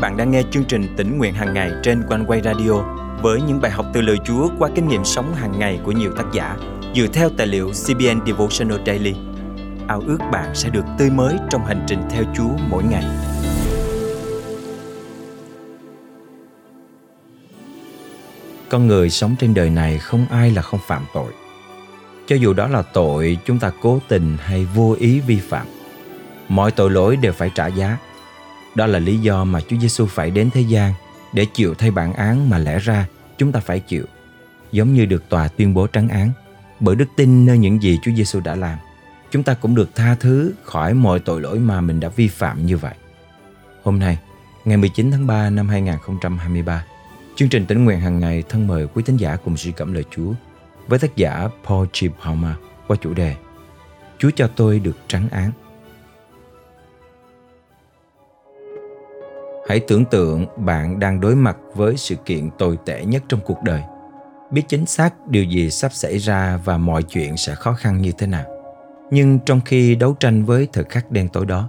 bạn đang nghe chương trình tỉnh nguyện hàng ngày trên quanh quay radio với những bài học từ lời Chúa qua kinh nghiệm sống hàng ngày của nhiều tác giả dựa theo tài liệu CBN Devotional Daily. Ao ước bạn sẽ được tươi mới trong hành trình theo Chúa mỗi ngày. Con người sống trên đời này không ai là không phạm tội. Cho dù đó là tội chúng ta cố tình hay vô ý vi phạm, mọi tội lỗi đều phải trả giá đó là lý do mà Chúa Giêsu phải đến thế gian để chịu thay bản án mà lẽ ra chúng ta phải chịu, giống như được tòa tuyên bố trắng án. Bởi đức tin nơi những gì Chúa Giêsu đã làm, chúng ta cũng được tha thứ khỏi mọi tội lỗi mà mình đã vi phạm như vậy. Hôm nay, ngày 19 tháng 3 năm 2023, chương trình tỉnh nguyện hàng ngày thân mời quý thính giả cùng suy cảm lời Chúa với tác giả Paul Chip Palmer qua chủ đề Chúa cho tôi được trắng án. Hãy tưởng tượng bạn đang đối mặt với sự kiện tồi tệ nhất trong cuộc đời. Biết chính xác điều gì sắp xảy ra và mọi chuyện sẽ khó khăn như thế nào. Nhưng trong khi đấu tranh với thời khắc đen tối đó,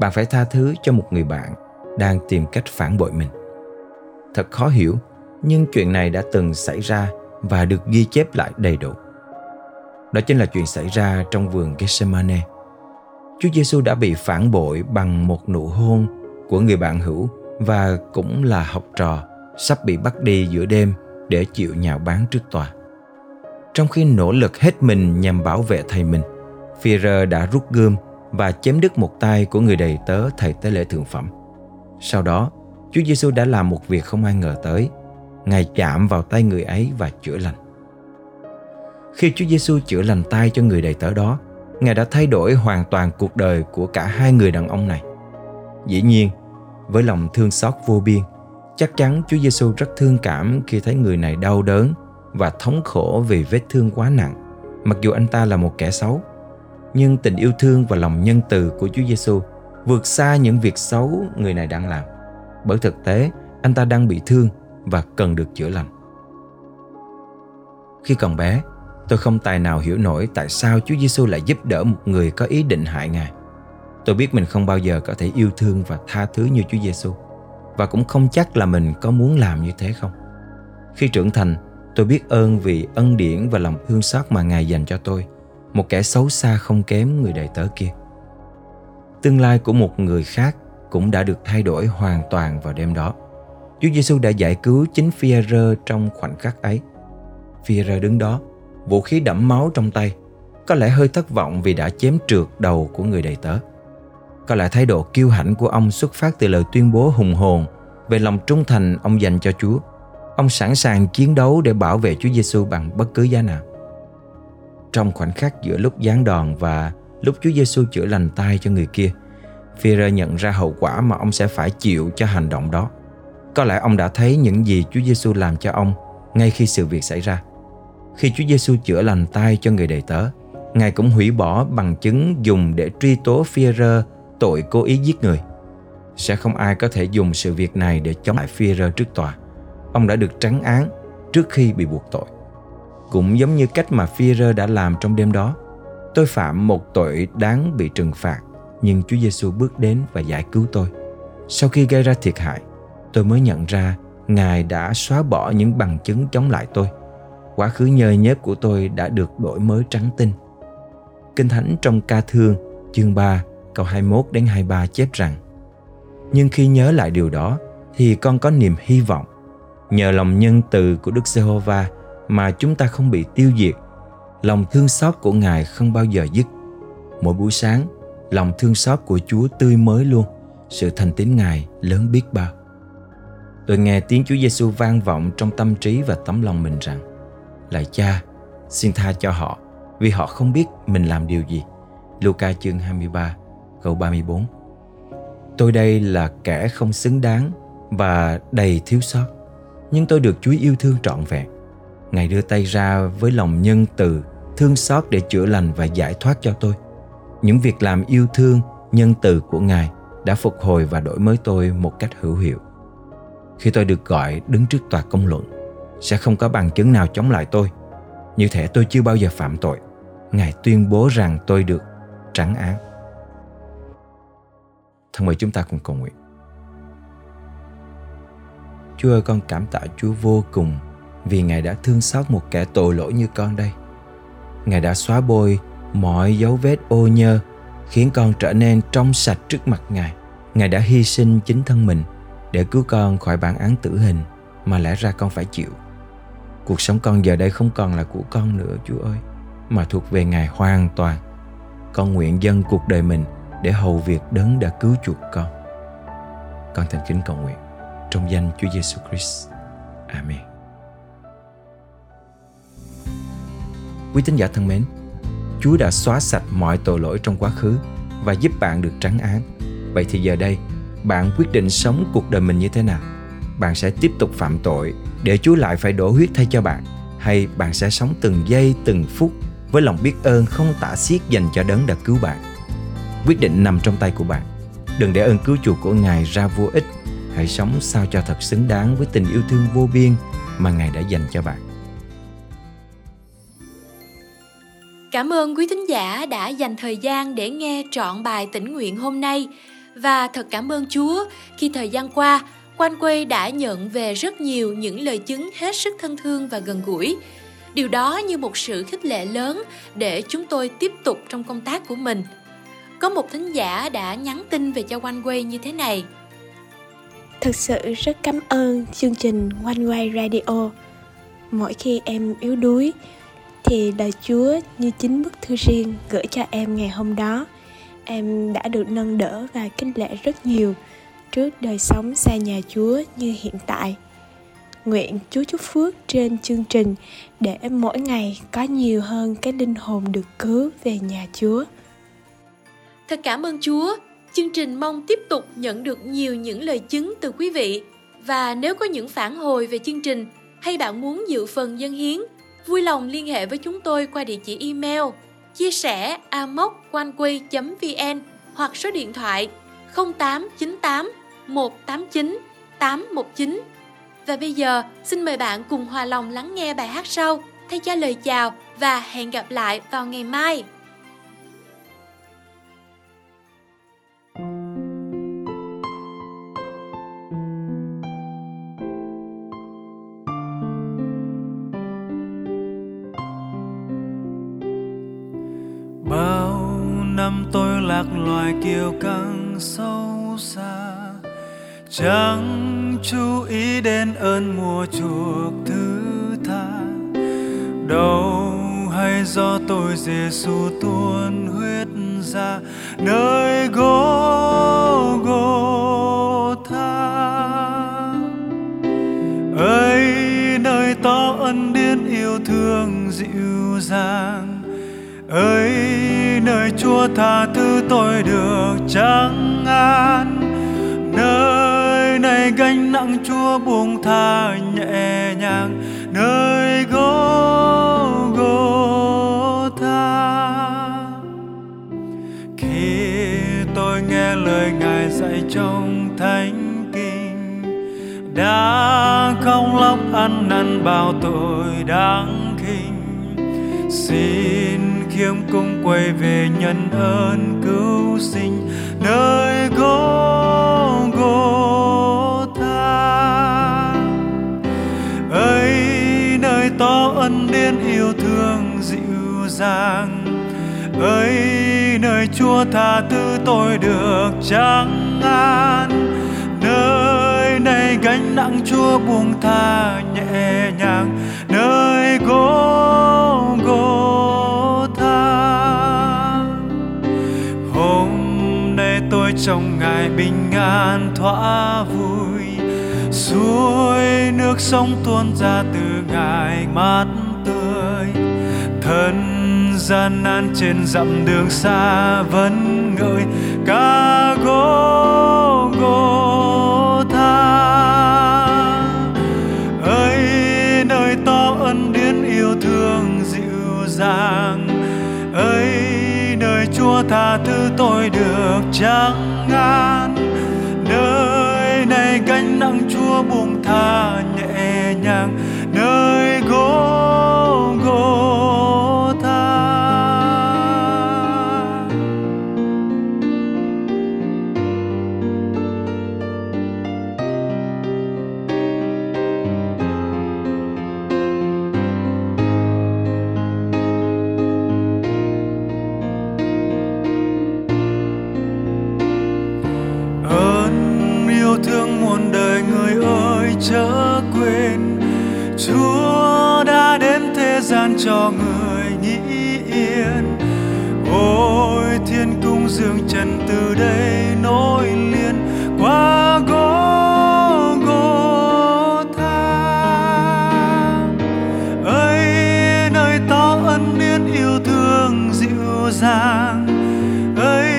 bạn phải tha thứ cho một người bạn đang tìm cách phản bội mình. Thật khó hiểu, nhưng chuyện này đã từng xảy ra và được ghi chép lại đầy đủ. Đó chính là chuyện xảy ra trong vườn Gethsemane. Chúa Giêsu đã bị phản bội bằng một nụ hôn của người bạn hữu và cũng là học trò sắp bị bắt đi giữa đêm để chịu nhạo bán trước tòa. Trong khi nỗ lực hết mình nhằm bảo vệ thầy mình, Führer đã rút gươm và chém đứt một tay của người đầy tớ thầy tế lễ thượng phẩm. Sau đó, Chúa Giêsu đã làm một việc không ai ngờ tới. Ngài chạm vào tay người ấy và chữa lành. Khi Chúa Giêsu chữa lành tay cho người đầy tớ đó, Ngài đã thay đổi hoàn toàn cuộc đời của cả hai người đàn ông này. Dĩ nhiên, với lòng thương xót vô biên, chắc chắn Chúa Giêsu rất thương cảm khi thấy người này đau đớn và thống khổ vì vết thương quá nặng, mặc dù anh ta là một kẻ xấu. Nhưng tình yêu thương và lòng nhân từ của Chúa Giêsu vượt xa những việc xấu người này đang làm. Bởi thực tế, anh ta đang bị thương và cần được chữa lành. Khi còn bé, tôi không tài nào hiểu nổi tại sao Chúa Giêsu lại giúp đỡ một người có ý định hại Ngài. Tôi biết mình không bao giờ có thể yêu thương và tha thứ như Chúa Giêsu và cũng không chắc là mình có muốn làm như thế không. Khi trưởng thành, tôi biết ơn vì ân điển và lòng thương xót mà Ngài dành cho tôi, một kẻ xấu xa không kém người đầy tớ kia. Tương lai của một người khác cũng đã được thay đổi hoàn toàn vào đêm đó. Chúa Giêsu đã giải cứu chính Phi-rơ trong khoảnh khắc ấy. Phi-rơ đứng đó, vũ khí đẫm máu trong tay, có lẽ hơi thất vọng vì đã chém trượt đầu của người đầy tớ. Có lẽ thái độ kiêu hãnh của ông xuất phát từ lời tuyên bố hùng hồn về lòng trung thành ông dành cho Chúa. Ông sẵn sàng chiến đấu để bảo vệ Chúa Giêsu bằng bất cứ giá nào. Trong khoảnh khắc giữa lúc giáng đòn và lúc Chúa Giêsu chữa lành tay cho người kia, Führer nhận ra hậu quả mà ông sẽ phải chịu cho hành động đó. Có lẽ ông đã thấy những gì Chúa Giêsu làm cho ông ngay khi sự việc xảy ra. Khi Chúa Giêsu chữa lành tay cho người đầy tớ, Ngài cũng hủy bỏ bằng chứng dùng để truy tố Führer tội cố ý giết người. Sẽ không ai có thể dùng sự việc này để chống lại Führer trước tòa. Ông đã được trắng án trước khi bị buộc tội. Cũng giống như cách mà Führer đã làm trong đêm đó. Tôi phạm một tội đáng bị trừng phạt, nhưng Chúa Giêsu bước đến và giải cứu tôi. Sau khi gây ra thiệt hại, tôi mới nhận ra Ngài đã xóa bỏ những bằng chứng chống lại tôi. Quá khứ nhơ nhớp của tôi đã được đổi mới trắng tinh. Kinh Thánh trong ca thương chương 3 câu 21 đến 23 chép rằng Nhưng khi nhớ lại điều đó thì con có niềm hy vọng nhờ lòng nhân từ của Đức Giê-hô-va mà chúng ta không bị tiêu diệt. Lòng thương xót của Ngài không bao giờ dứt. Mỗi buổi sáng, lòng thương xót của Chúa tươi mới luôn. Sự thành tín Ngài lớn biết bao. Tôi nghe tiếng Chúa Giêsu vang vọng trong tâm trí và tấm lòng mình rằng Lạy cha, xin tha cho họ vì họ không biết mình làm điều gì. Luca chương 23 câu 34 Tôi đây là kẻ không xứng đáng và đầy thiếu sót Nhưng tôi được Chúa yêu thương trọn vẹn. Ngài đưa tay ra với lòng nhân từ Thương xót để chữa lành và giải thoát cho tôi. Những việc làm yêu thương, nhân từ của Ngài Đã phục hồi và đổi mới tôi một cách hữu hiệu. Khi tôi được gọi đứng trước tòa công luận Sẽ không có bằng chứng nào chống lại tôi. Như thể tôi chưa bao giờ phạm tội Ngài tuyên bố rằng tôi được trắng án. Thân mời chúng ta cùng cầu nguyện. Chúa ơi con cảm tạ Chúa vô cùng vì Ngài đã thương xót một kẻ tội lỗi như con đây. Ngài đã xóa bôi mọi dấu vết ô nhơ khiến con trở nên trong sạch trước mặt Ngài. Ngài đã hy sinh chính thân mình để cứu con khỏi bản án tử hình mà lẽ ra con phải chịu. Cuộc sống con giờ đây không còn là của con nữa Chúa ơi, mà thuộc về Ngài hoàn toàn. Con nguyện dâng cuộc đời mình để hầu việc đấng đã cứu chuộc con. Con thành kính cầu nguyện trong danh Chúa Giêsu Christ. Amen. Quý tín giả thân mến, Chúa đã xóa sạch mọi tội lỗi trong quá khứ và giúp bạn được trắng án. Vậy thì giờ đây, bạn quyết định sống cuộc đời mình như thế nào? Bạn sẽ tiếp tục phạm tội để Chúa lại phải đổ huyết thay cho bạn hay bạn sẽ sống từng giây từng phút với lòng biết ơn không tả xiết dành cho đấng đã cứu bạn. Quyết định nằm trong tay của bạn. Đừng để ơn cứu chuộc của Ngài ra vô ích. Hãy sống sao cho thật xứng đáng với tình yêu thương vô biên mà Ngài đã dành cho bạn. Cảm ơn quý thính giả đã dành thời gian để nghe trọn bài tĩnh nguyện hôm nay và thật cảm ơn Chúa, khi thời gian qua, Quan Quê đã nhận về rất nhiều những lời chứng hết sức thân thương và gần gũi. Điều đó như một sự khích lệ lớn để chúng tôi tiếp tục trong công tác của mình. Có một thính giả đã nhắn tin về cho One Way như thế này. thực sự rất cảm ơn chương trình One Way Radio. Mỗi khi em yếu đuối, thì lời Chúa như chính bức thư riêng gửi cho em ngày hôm đó. Em đã được nâng đỡ và kinh lệ rất nhiều trước đời sống xa nhà Chúa như hiện tại. Nguyện Chúa chúc phước trên chương trình để mỗi ngày có nhiều hơn cái linh hồn được cứu về nhà Chúa. Thật cảm ơn Chúa. Chương trình mong tiếp tục nhận được nhiều những lời chứng từ quý vị. Và nếu có những phản hồi về chương trình hay bạn muốn dự phần dân hiến, vui lòng liên hệ với chúng tôi qua địa chỉ email chia sẻ amoconeway.vn hoặc số điện thoại 0898 189 819. Và bây giờ, xin mời bạn cùng hòa lòng lắng nghe bài hát sau, thay cho lời chào và hẹn gặp lại vào ngày mai. Lạc loài kiều căng sâu xa. Chẳng chú ý đến ơn mùa chuộc thứ tha. Đâu hay do tôi Giêsu tuôn huyết ra, nơi gỗ gỗ tha. Ơi nơi to ân điên yêu thương dịu dàng ơi, nơi chúa tha thứ tôi được trắng an. Nơi này gánh nặng chúa buông tha nhẹ nhàng. Nơi gô gô tha khi tôi nghe lời ngài dạy trong thánh kinh, đã không lóc ăn năn bao tội đáng khinh. Xin khiêm cung quay về nhân ơn cứu sinh nơi gỗ gỗ tha. Ấy nơi to ân điên yêu thương dịu dàng, ấy nơi chúa tha thứ tôi được trắng an, nơi này gánh nặng chúa buông tha nhẹ nhàng, nơi gỗ gỗ trong ngài bình an thỏa vui. Suối nước sông tuôn ra từ ngài mát tươi. Thân gian nan trên dặm đường xa vẫn ngợi ca gô gô tha. Ơi nơi to ân điển yêu thương dịu dàng. Chẳng trắng nơi này gánh nặng chúa buông gian cho người nghĩ yên. Ôi, thiên cung dương trần từ đây nối liền qua gỗ gỗ tha ơi nơi to ân điển yêu thương dịu dàng. Ơi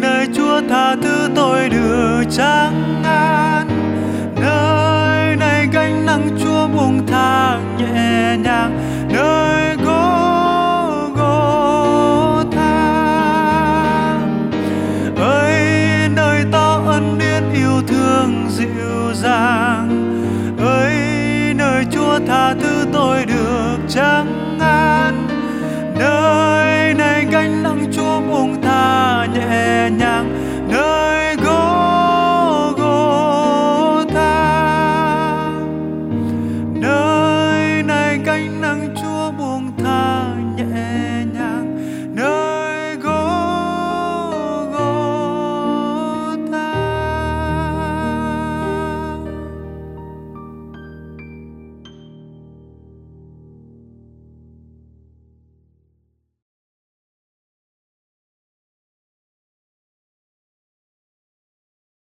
nơi chúa tha thứ tôi được trắng an nơi này gánh nặng chúa buông tha nhẹ nhàng. Thương dịu dàng ơi nơi chúa tha thứ tôi được trắng